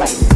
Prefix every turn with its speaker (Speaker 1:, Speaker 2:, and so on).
Speaker 1: right